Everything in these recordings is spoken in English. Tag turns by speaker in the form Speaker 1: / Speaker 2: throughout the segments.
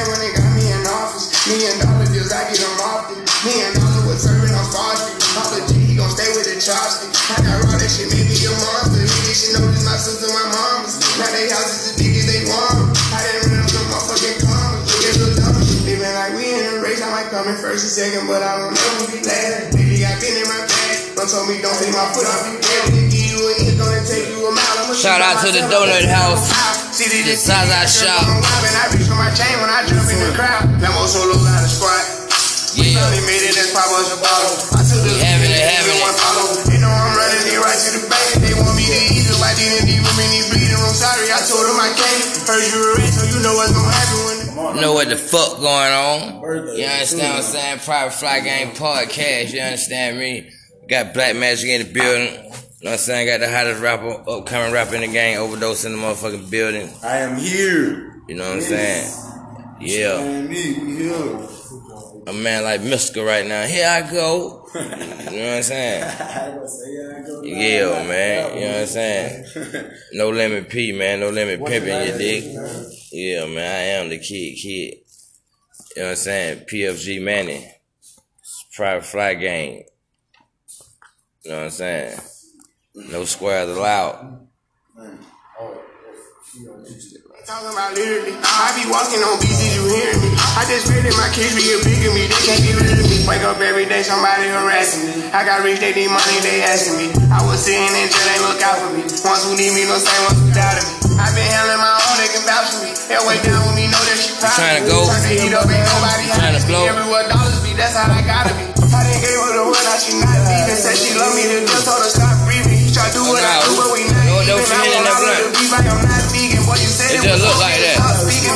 Speaker 1: When they got me in office, million dollar deals, I get them often. Million dollar was serving on Star Street. All the G, he gon' stay with the chopstick. I got raw, that shit made me a monster. Nigga, she know this my sister, my mama's. Now they houses as big as they want. I didn't rent them motherfucking commas. Get so dumb. Living like we in a race, I might come in first and second, but I don't never be last. Baby, I been in my bag. Don't told me don't take my foot off you.
Speaker 2: Shout out to the donut house.
Speaker 1: See the
Speaker 2: The Zaza shop.
Speaker 1: I reach for my chain when I jump in the crowd. Lamo solo got a squat. We
Speaker 2: Yeah.
Speaker 1: finally made it, that's pop us a bottle. I took the
Speaker 2: Having it,
Speaker 1: lead,
Speaker 2: having it.
Speaker 1: everyone follow. They know I'm running it right to the bank. They want me to eat it like D&D room in the bleeding room. Sorry, I told them I can't. Heard you were rich, so you know what's gonna happen when
Speaker 2: know what the fuck going on. You understand what I'm saying? Private Fly Game Podcast, you understand me? Got Black Magic in the building. You know what I'm saying? Got the hottest rapper, upcoming rapper in the game, overdose in the motherfucking building.
Speaker 3: I am here.
Speaker 2: You know what I'm saying? Yeah.
Speaker 3: And me, we here.
Speaker 2: A man like Mystikal right now. Here I go. You know what I'm saying?
Speaker 3: Say, yeah, I go.
Speaker 2: Yeah, man. You know what I'm saying? No limit P, man. No limit pimping your dick. Yeah, man. I am the kid, kid. You know what I'm saying? PFG Manny. Private fly game. You know what I'm saying? No squares allowed.
Speaker 1: Talking about literally, I be walking on beats, is you hearing me? I just pray that my kids be get bigger me, they can't get rid of me. Wake up every day, somebody harassing me. I got rich, they need money, they asking me. I was sitting in jail, they look out for me. Ones who need me, no say ones who doubted me. I been handling my own, they can vouch for me. They'll wait down with me, know that she proud of me.
Speaker 2: go?
Speaker 1: Turn the heat up, ain't nobody
Speaker 2: Tryna
Speaker 1: happy.
Speaker 2: blow?
Speaker 1: Everywhere dollars be, that's how I gotta be. I didn't gave her the word, now she not leaving. Said she love me, then just told her stop do what I do, but we not
Speaker 2: No, no,
Speaker 1: even. I
Speaker 2: ain't in
Speaker 1: won't
Speaker 2: that
Speaker 1: lie
Speaker 2: blunt.
Speaker 1: with the beef, I am not vegan. Boy, you said
Speaker 2: It just look like that.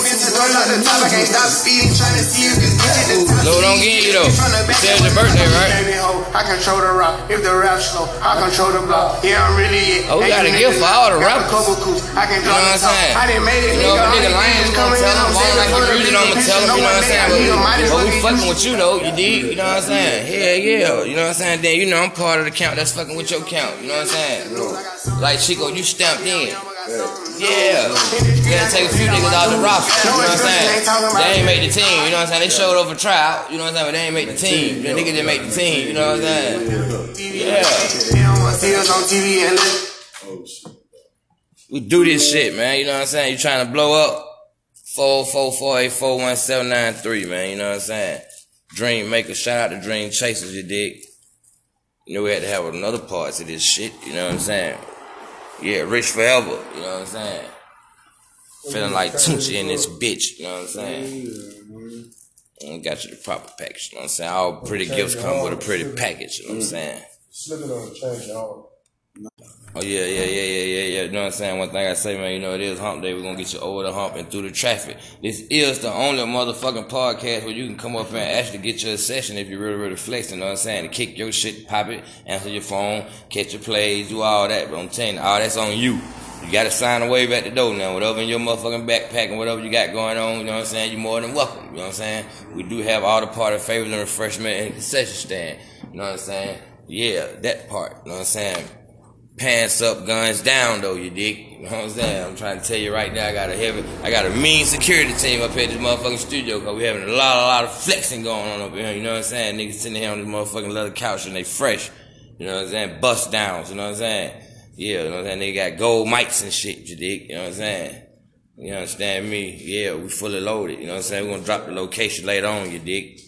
Speaker 1: Stop speaking, bitches run the top. I can't stop speeding, trying to see if this bitch at the top.
Speaker 2: No, don't get you though.
Speaker 1: From the back,
Speaker 2: Said your birthday, right?
Speaker 1: Baby hoe, I control the rock. If the rap slow, I control the block. Yeah, I'm really it.
Speaker 2: Oh, we got a gift for all the
Speaker 1: got a
Speaker 2: rappers.
Speaker 1: couple coups. I can
Speaker 2: You know what I'm
Speaker 1: the top.
Speaker 2: saying?
Speaker 1: I didn't made it,
Speaker 2: You know, if a
Speaker 1: nigga.
Speaker 2: nigga
Speaker 1: All
Speaker 2: lame,
Speaker 1: these
Speaker 2: gonna
Speaker 1: coming
Speaker 2: tell him,
Speaker 1: I'm
Speaker 2: all like you
Speaker 1: for the
Speaker 2: really don't tell him, you know what I'm saying? But, but we
Speaker 1: might
Speaker 2: fucking with you though, you dig? You know what I'm saying? Yeah, yeah. You know what I'm saying? Then you know I'm part of the count that's fucking with your count. You know what I'm saying? Like Chico, you stamped in. Yeah. You gotta take a few niggas out the roster. You know what I'm saying? They ain't make the team. You know what I'm saying? They showed up for tryout. You know what I'm saying? But they ain't make the team. The niggas didn't make the team. You know what I'm saying? Yeah.
Speaker 1: They don't want to see us on TV and.
Speaker 2: We do this shit, man. You know what I'm saying? You trying to blow up? Four four four eight four one seven nine three, man. You know what I'm saying? Dream maker, shout out to Dream Chasers, you dig? You know we had to have another part to this shit. You know what I'm saying? Yeah, rich forever. You know what I'm saying? Feeling like Tunechi in this bitch. You know what I'm saying? And got you the proper package. You know what I'm saying? All pretty gifts come with a pretty package. You know what I'm mm. saying?
Speaker 4: Slipping on the change, y'all.
Speaker 2: Oh yeah, yeah, yeah, yeah, yeah, yeah. You know what I'm saying? One thing I say, man, you know it is hump day. We're gonna get you over the hump and through the traffic. This is the only motherfucking podcast where you can come up and actually get your session if you're really, really flexing, you know what I'm saying? To kick your shit, pop it, answer your phone, catch your plays, do all that. But I'm telling you, all that's on you. You gotta sign a wave at the door now. Whatever in your motherfucking backpack and whatever you got going on, you know what I'm saying? You're more than welcome. You know what I'm saying? We do have all the party favors and refreshment and concession stand. You know what I'm saying? Yeah, that part. You know what I'm saying? Pants up, guns down though, you dig? You know what I'm saying? I'm trying to tell you right now, I got a heavy, I got a mean security team up here at this motherfucking studio because we having a lot, a lot of flexing going on up here, you know what I'm saying? Niggas sitting here on this motherfucking leather couch and they fresh, you know what I'm saying? Bust downs, you know what I'm saying? Yeah, you know what I'm saying? They got gold mics and shit, you dig? You know what I'm saying? You understand me? Yeah, we fully loaded, you know what I'm saying? We're gonna drop the location later on, you dig?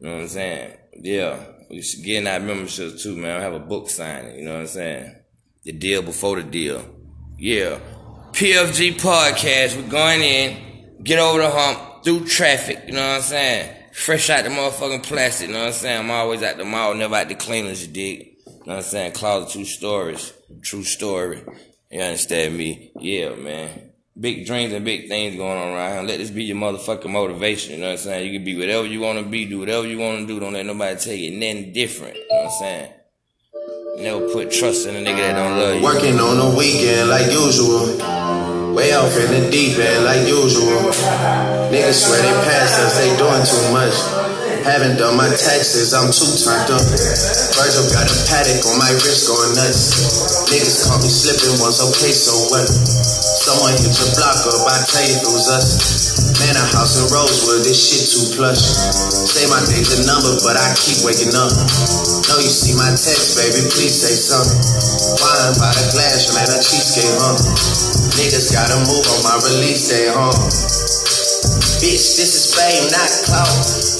Speaker 2: You know what I'm saying? Yeah. We should get in our memberships too, man. I have a book signing, you know what I'm saying? The deal before the deal. Yeah. PFG podcast. We're going in, get over the hump, through traffic, you know what I'm saying? Fresh out the motherfucking plastic, you know what I'm saying? I'm always at the mall, never at the cleaners, you dig? You know what I'm saying? Closet two stories. True story. You understand me? Yeah, man. Big dreams and big things going on around here. Let this be your motherfucking motivation. You know what I'm saying? You can be whatever you want to be, do whatever you want to do. Don't let nobody tell you nothing different. You know what I'm saying? Never put trust in a nigga that don't love you.
Speaker 5: Working on the weekend like usual. Way off in the deep end like usual. Niggas swear they passed us, they doing too much. Haven't done my taxes, I'm too turned up. Virgil got a Patek on my wrist going nuts. Niggas caught me slipping once, okay, so what? Someone hit your block up, I tell you it was us. Man, a house in Rosewood, this shit too plush. Say my day's a number, but I keep waking up. Know you see my text, baby, please say something. Wine by the glass, man, a cheesecake, huh? Niggas gotta move on my release day, huh? Bitch, this is fame, not clout.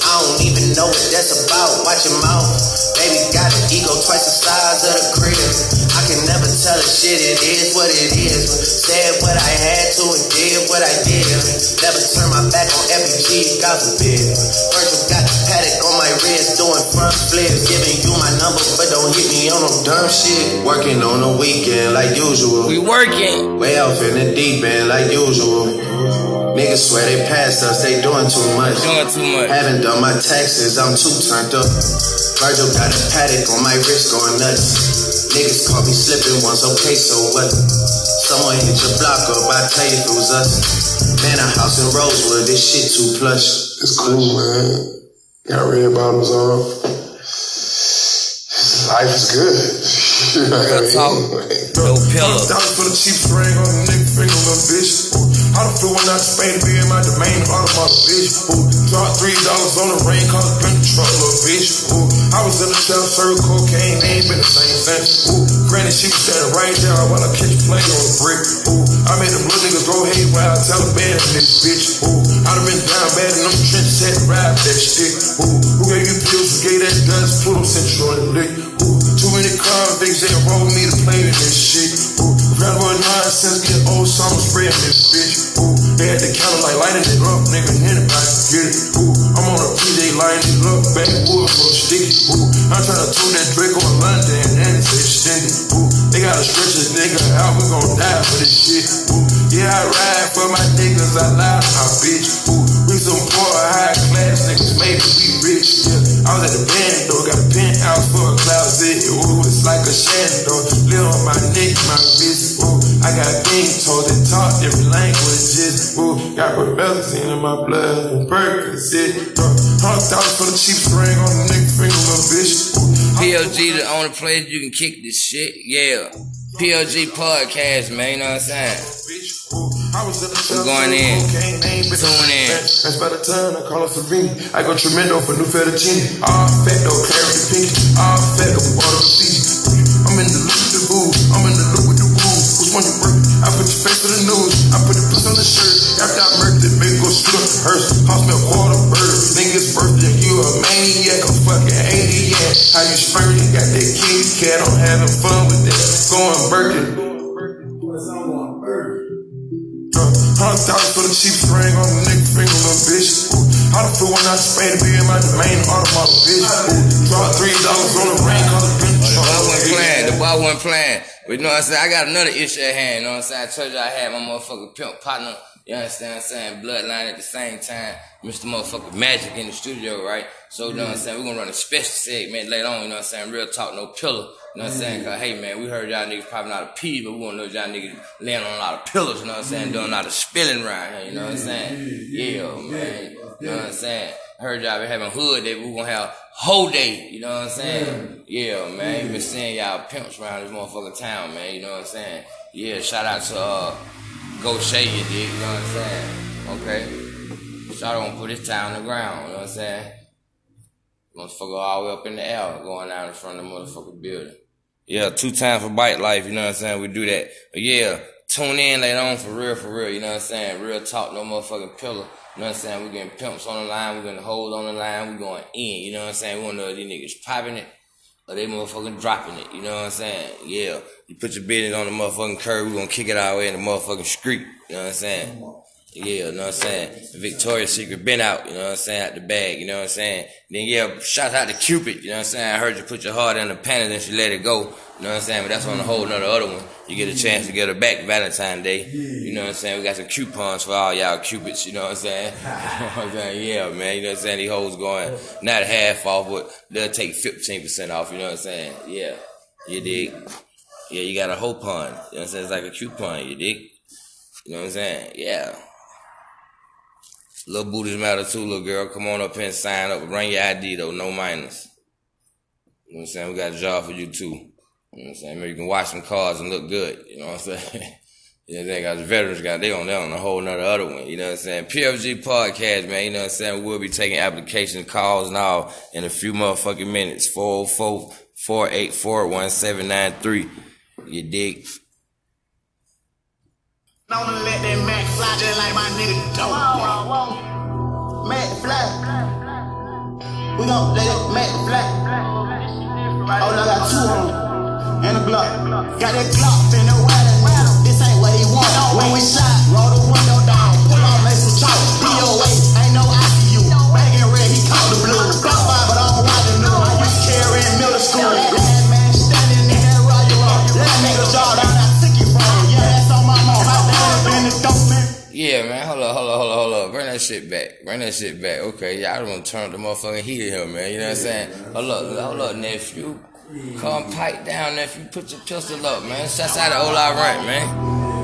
Speaker 5: I don't even know what that's about. Watch your mouth. Baby got an ego twice the size of the crib. I can never tell a shit, it is what it is. Said what I had to and did what I did. Never turn my back on FBG, God forbid. Virgil got the Patek on my wrist, doing front flips. Giving you my number, but don't hit me on no dumb shit. Working on the weekend like usual.
Speaker 2: We working.
Speaker 5: Way off in the deep end like usual. Niggas swear they passed us, they doing too much.
Speaker 2: Doing too much.
Speaker 5: Haven't done my taxes, I'm too turned up. Virgil got a Patek on my wrist going nuts. Niggas caught me slipping once, okay, so what? Someone hit your block up, I tell you if it was us. Man, a house in Rosewood, this shit too plush.
Speaker 4: It's cool, man. Got red bottoms on. Life is good.
Speaker 2: Real talk. No pillow.
Speaker 6: Dollars for the cheap ring on the nigga finger, little bitch. Ooh, How the feel when I Spain to be in my domain, all of my bitch. Ooh, drop three dollars on the rain, cause a been truck, little bitch. Ooh, I was in the shell, serve cocaine, ain't been the same since. Ooh, granny, she was standing right there while I catch a play on the brick. Ooh, I made them little niggas go haywire, Taliban in this bitch. Ooh, I done been down bad in them trenches, had to ride that shit. Ooh, who gave you pills, who gave that dust, Pluto sent you on the lick. Ooh, too many convicts, they enrolled me to play in this shit. Grab one nonsense, get old summer spray in this bitch. Ooh, they had the counter like lighting it up, nigga, anybody get it. Ooh, I'm on a PJ lighting it up, backwood for sticky. Ooh, I'm trying to tune that Drake on London and it's extended. Ooh, they gotta stretch this nigga out, we gon' die for this shit. Ooh, yeah, I ride for my niggas, I lie to my bitch. Ooh, we some poor, high class niggas, maybe we rich. Yeah, I was at the band though, got a penthouse for a closet. Ooh, like a shadow, live on my neck, my wrist. Ooh, I got big toes that talk different languages. Ooh, got promethazine in my blood and Percocet. Hundred dollars for the cheapest ring on the nigga finger, little bitch. Ooh,
Speaker 2: PFG the only place you can kick this shit. Yeah. PFG podcast, man. You know what I'm saying?
Speaker 6: I'm
Speaker 2: going in. Tune in.
Speaker 6: That's by the time I call her Serene. I go tremendo for new fettuccine. All fat though, clarity pink. All fat though, water Fiji. I'm in the loop with the boo. I'm in the loop with the woo. Which one you work? I put your face for the news. I put the puss on the shirt. After I murked it, baby, go shoot up the hearse. Cost me a quarter bird. Niggas birthday, you a maniac. I'm fucking 80 yeah. How you spurting? Got that kitty cat. I'm having fun with that. Going Birkin. Hundred dollars for the cheapest ring on the nigga finger, little bitch. Ooh, how the feel when I Spain to be in my domain, all of my bitch. Ooh, drop three dollars on the ring, cause a
Speaker 2: ball wasn't playing. The ball wasn't playing. But you know what I'm saying? I got another issue at hand. You know what I'm saying? I told you I had my motherfucking pimp partner. You understand what I'm saying? Bloodline at the same time. Mr. Motherfucking Magic in the studio, right? So, you know what I'm mm. saying? We're gonna run a special segment later on, you know what I'm saying? Real talk, no pillow. You know what I'm saying? Mm. Cause hey man, we heard y'all niggas popping out of pee, but we wanna know y'all niggas laying on a lot of pillows, you know what I'm saying? Mm. Doing a lot of spilling around here, you know what I'm saying? Yeah, man. You know what I'm saying? Heard y'all been having hood day, but we gonna have whole day, you know what I'm saying? Yeah, man. You been seeing y'all pimps around this motherfucking town, man, you know what I'm saying? Yeah, shout out to uh Go Shay, you dig, you know what I'm saying? Okay. Shout out gonna put his tie on the ground, you know what I'm saying? Motherfucker all the way up in the air going out in front of the motherfucking building. Yeah, two times for bite life, you know what I'm saying? We do that. But yeah, tune in later on for real, for real, you know what I'm saying? Real talk, no motherfucking pillar. You know what I'm saying? We're getting pimps on the line, we're getting hoes on the line, we're going in, you know what I'm saying? We wanna know if these niggas popping it or they motherfucking dropping it, you know what I'm saying? Yeah. You put your business on the motherfucking curb, we gonna kick it our way in the motherfucking street, you know what I'm saying? Yeah, you know what I'm saying? Victoria's Secret been out, you know what I'm saying, out the bag, you know what I'm saying? Then yeah, shout out to Cupid, you know what I'm saying? I heard you put your heart in the panties and she let it go, you know what I'm saying? But that's on a whole nother other one. You get a chance to get her back Valentine's Day. You know what I'm saying? We got some coupons for all y'all Cupids, you know what I'm saying? Yeah, man, you know what I'm saying? These hoes going not half off, but they'll take 15% off, you know what I'm saying? Yeah. You dig? Yeah, you got a whole pun. You know what I'm saying? It's like a coupon, you dig? You know what I'm saying? Yeah. Little booties matter too, little girl. Come on up here and sign up. Bring your ID though, no minors. You know what I'm saying? We got a job for you too. You know what I'm saying? Maybe you can wash some cars and look good. You know what I'm saying? Yeah, they got the veterans got they on there on a whole nother other one. You know what I'm saying? PFG podcast, man. You know what I'm saying? We'll be taking application calls now in a few motherfucking minutes. 404 484 1793. You dig?
Speaker 7: Don't let that Mac fly just like my nigga. Fly. We gon' let that Mac fly. Oh, I got two on it. And a Glock. Got that Glock in the water. This ain't what he want. When we shot, that
Speaker 2: shit back. Bring that shit back. Okay, y'all don't want to turn the motherfucking heat in here, man. You know what I'm saying? Hold up, hold up, nephew. Come pipe down, nephew. Put your pistol up, man. Shouts out to Ola Rent, man.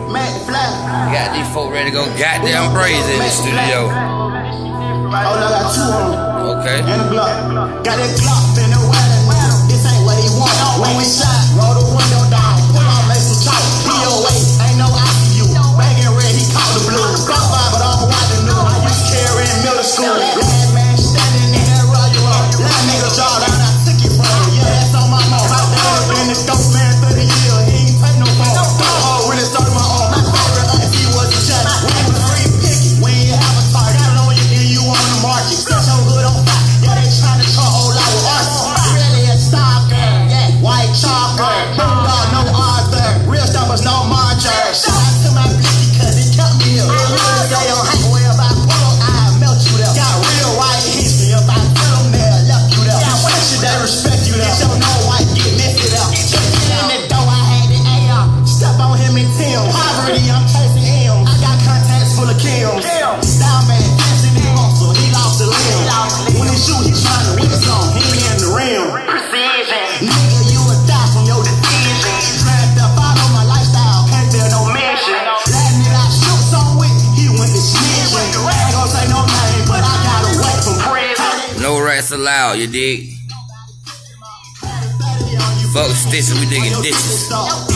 Speaker 7: Mac fly.
Speaker 2: You got these folk ready to go goddamn brazen in the studio.
Speaker 7: Oh, I got two on it.
Speaker 2: Okay.
Speaker 7: and a Glock. Got that Glock in the water. This ain't what he want. When we shot, in
Speaker 2: rats allowed, you dig? Fuck stitches, we digging ditches.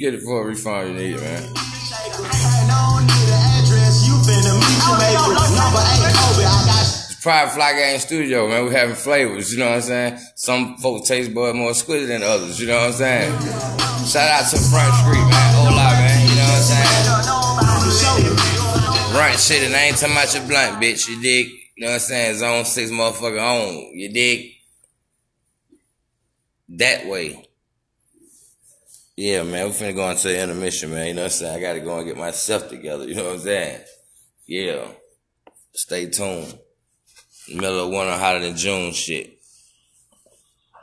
Speaker 2: Get it for a refund you need, man. Private Fly Game Studio, man. We having flavors, you know what I'm saying? Some folks taste bud more exquisite than others, you know what I'm saying? Shout out to Front Street, man. Hola, man. You know what I'm saying? Run shit, and I ain't talking about your blunt, bitch. You dig? You know what I'm saying? Zone 6 motherfucker on. You dig? That way. Yeah, man. we're finna go into the intermission, man. You know what I'm saying? I gotta go and get myself together. You know what I'm saying? Yeah. Stay tuned. Middle of winter, hotter than June shit.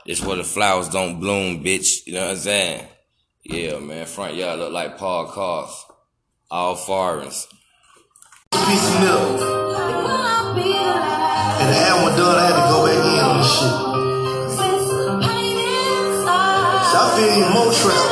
Speaker 2: It's where the flowers don't bloom, bitch. You know what I'm saying? Yeah, man. Front yard look like Paul Cars. All foreigners.
Speaker 8: piece of milk. And the album done, I had to go back in on this shit. So I feel you more trap.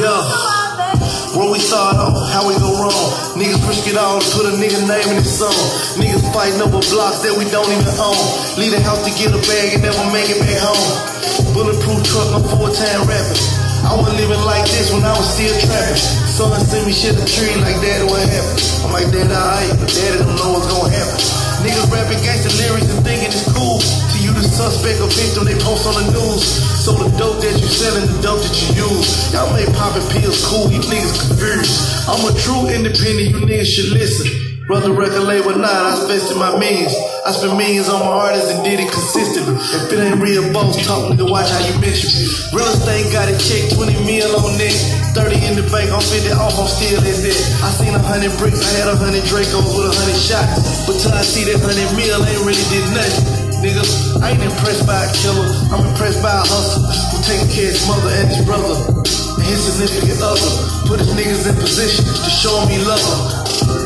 Speaker 8: Yeah. Where we start off, how we go wrong. Niggas risk it all put a nigga name in his song. Niggas fighting over blocks that we don't even own. Leave the house to get a bag and never make it back home. Bulletproof truck, I'm full-time rapping. I was living like this when I was still trapping. Son send me shit a tree like daddy what happened. I'm like dad alright, but daddy don't know what's gonna happen. Niggas rapping gangster lyrics and thinking it's cool. To you the suspect or victim they post on the news. So the dope that you selling, the dope that you use. Y'all make popping pills cool, you niggas confused. I'm a true independent, you niggas should listen. Brother record label not, I invested my millions. I spent millions on my artists and did it consistently. If it ain't real boss talk, to watch how you mention me. Real estate got it check, 20 mil on that. 30 in the bank, I'm 50 off, I'm still in debt. I seen a hundred bricks, I had a hundred Dracos with a hundred shots. But till I see that hundred mil, ain't really did nothing. Nigga, I ain't impressed by a killer, I'm impressed by a hustler who taking care of his mother and his brother and his significant other. Put his niggas in position to show me love.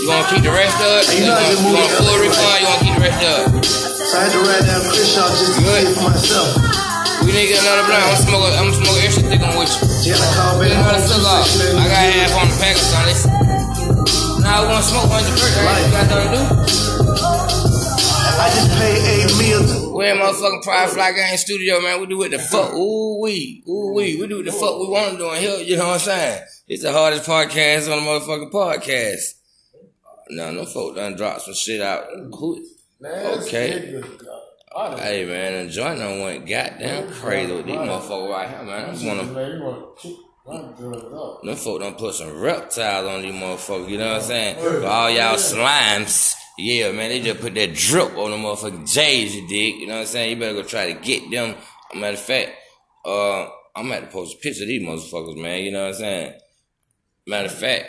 Speaker 2: You gonna keep the rest of it?
Speaker 8: You
Speaker 2: You gonna, you gonna full refund? You gonna keep the rest of it?
Speaker 8: So I had to ride down Crenshaw just to see it for myself.
Speaker 2: We need to get another blunt. I'm smoking. I'm smoking extra thick on with you.
Speaker 8: Then I called back
Speaker 2: Get another
Speaker 8: home, two
Speaker 2: cigar.
Speaker 8: section
Speaker 2: I got half on the pack or something. Now we gonna smoke one of the birthday. You got nothing to do?
Speaker 8: I just paid eight to-
Speaker 2: We're in motherfucking Pride Fly Gang studio, man. We do what the fuck. Ooh wee, ooh wee. We do what the fuck we want to do in here. You know what I'm saying? It's the hardest podcast on the motherfucking podcast. No, no folk done dropped some shit out. Who? Man, okay. Hey man, the joint done went goddamn crazy with these motherfuckers right here, man. I just wanna. Them folk done put some reptiles on these motherfuckers, you know what I'm saying? For all y'all slimes, yeah, man, they just put that drip on the motherfucking J's, you dig? You know what I'm saying? You better go try to get them. Matter of fact, uh, I'm have to post a picture of these motherfuckers, man, you know what I'm saying? Matter of fact,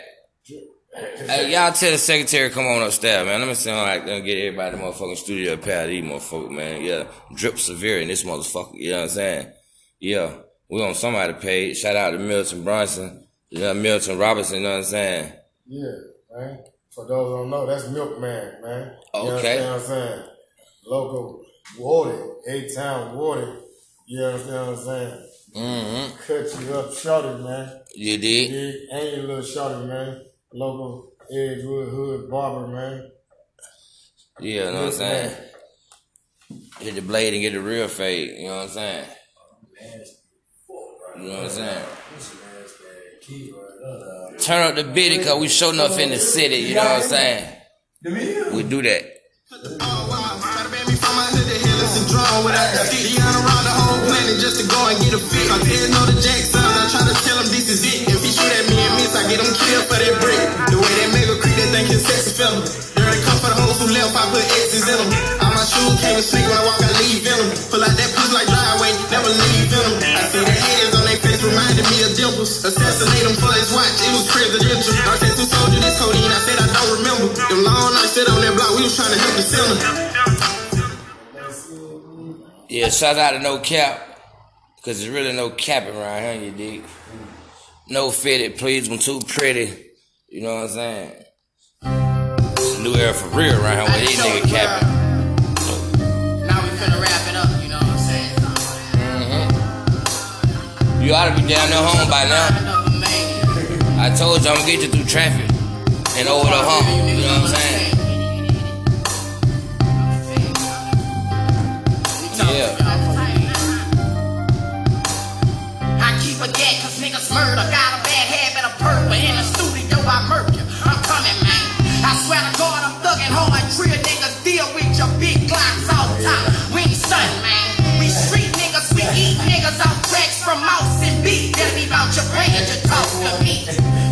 Speaker 2: hey, y'all tell the secretary come on upstairs, man. Let me see how I can get everybody in the motherfucking studio a of these motherfuckers, man. Yeah, drip severe in this motherfucker, you know what I'm saying? Yeah, we on somebody page. Shout out to Milton Bronson, you know, Milton Robinson, you know what I'm saying?
Speaker 9: Yeah, man. For those who don't know, that's Milkman, man. You
Speaker 2: Okay.
Speaker 9: understand what I'm saying? Local water, A-Town water. You know what I'm saying?
Speaker 2: Mm-hmm.
Speaker 9: Cut you up shorty, man.
Speaker 2: You did?
Speaker 9: Big, ain't a little shorty, man. Local Edgewood Hood barber, man.
Speaker 2: Yeah, you know what I'm saying? Hit the blade and get the real fade, you know what I'm saying? You know what I'm saying? Turn up the biddy cause we showing up in the city, you know what I'm saying? We do that.
Speaker 7: Syndrome without the stick. He around the whole planet just to go and get a fit. I didn't know the Jackson. I try to tell him this is it. I for that brick. The way that mega creep, they think his sex fella. There ain't come for the hoes who left, I put X's in them. All my shoes came with sneak when I walk, I leave in them. Pull out that pussy like driveway, never leave in them. I see the hands on their face, reminded me of dimples. Assassinate him for his watch, it was presidential. Dark tattoo soldier, this codeine, I said I don't remember. Them long nights sit on that block, we was trying to help the.
Speaker 2: Yeah, shout out to No Cap. Cause there's really no capping around here, you dig? No fitted, please, I'm too pretty. You know what I'm saying? It's a new era for real around here with these niggas capping.
Speaker 10: Now we finna wrap it up, you know what I'm saying?
Speaker 2: Mm-hmm. You ought to be down there home by now. I told you I'm gonna get you through traffic and over the hump. You know what I'm saying? Yeah.
Speaker 10: I keep a gat cause niggas murder. Got a bad habit of purple. In the studio, I murk you. I'm coming, man. I swear to God, I'm thugging hard. Trill niggas deal with your big glocks all top. We ain't stunting, man. We street niggas, we eat niggas off tracks from mouse and beat. Tell me about your brain, you talk to me.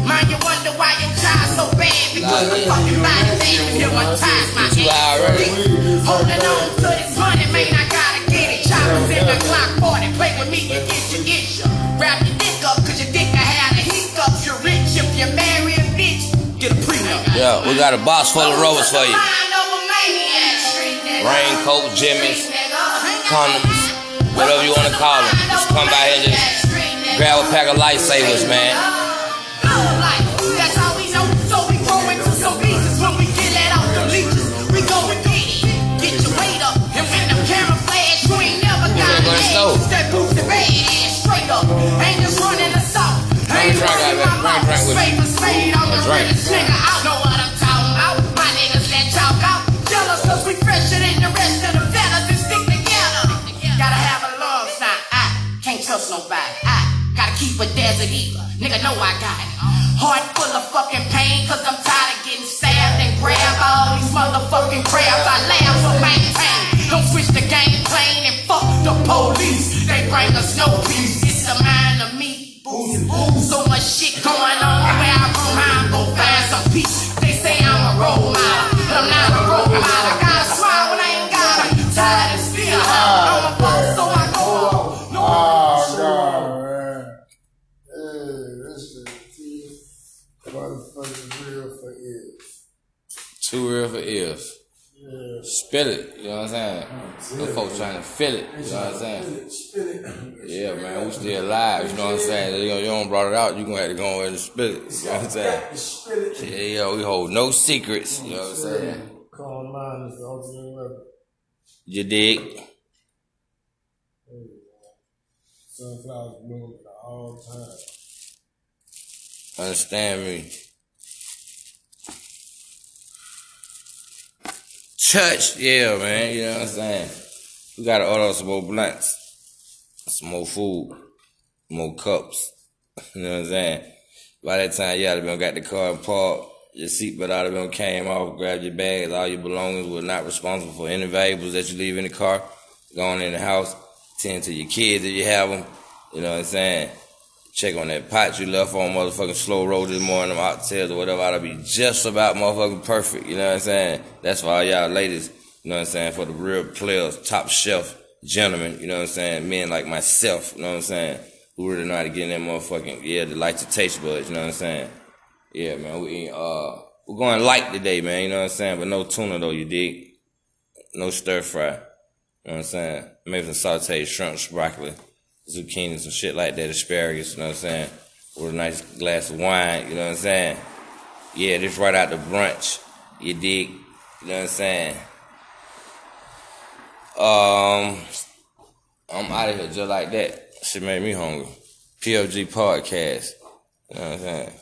Speaker 10: Mind you wonder why your child so bad because the fucking body thing hypnotized my
Speaker 2: already.
Speaker 10: Holding on to this money, man, I gotta get it. Choppers in the Glock 40, play with me, you get your issue. Wrap your dick up, cause your dick I had a hiccups. You're rich if you marry a bitch, get a prenup.
Speaker 2: Yeah, we got a box full of rovers for you.
Speaker 10: Mind over maniac, street.
Speaker 2: Raincoat, Jimmy's, condoms, whatever you wanna call them. Just come by here and just grab a pack of lifesavers, man. With me.
Speaker 10: Spade for spade. I'm the
Speaker 2: A
Speaker 10: realest nigga out. Know what I'm talking about. My niggas that talk out. Jealous cause we fresher than the rest of the fellas and stick together. Gotta have a love sign. I can't trust nobody. I gotta keep a desert eater. Nigga know I got it. Heart full of fucking pain cause I'm tired of getting stabbed and grabbed by all these motherfucking crabs. I laugh for maintain. Don't switch the game plane and fuck the police. They bring us no peace. It's the mind of me. Boo, boo. So much shit going
Speaker 2: Spill it, you know what I'm saying? Them folks trying to feel it, you know what I'm saying? Yeah, man, we still alive, you know what I'm saying? You, know, you don't brought it out, you gonna have to go ahead and spill it, you know what I'm saying? Yeah, we hold no secrets, you know what I'm saying?
Speaker 9: Call mine is the ultimate weapon.
Speaker 2: You dig?
Speaker 9: Sunflowers bloom all times.
Speaker 2: Understand me? Church, yeah, man, you know what I'm saying? We gotta order some more blunts, some more food, more cups, you know what I'm saying? By that time, you ought to been got the car parked, your seatbelt ought to been came off, grabbed your bags, all your belongings were not responsible for any valuables that you leave in the car, going in the house, tend to your kids if you have them, you know what I'm saying? Check on that pot you left on motherfucking slow roll this morning, them oxtails or whatever, to be just about motherfucking perfect, you know what I'm saying? That's for all y'all ladies, you know what I'm saying? For the real players, top shelf gentlemen, you know what I'm saying? Men like myself, you know what I'm saying? Who really know how to get in that motherfucking, yeah, the light to taste buds, you know what I'm saying? Yeah, man, we uh, we're going light today, man, you know what I'm saying? But no tuna though, you dig? No stir fry, you know what I'm saying? Maybe some sauteed shrimps, broccoli zucchini, and shit like that, asparagus, you know what I'm saying? With a nice glass of wine, you know what I'm saying? Yeah, this right out the brunch. You dig? You know what I'm saying? Um, I'm out of here just like that. Shit made me hungry. PFG podcast. You know what I'm saying?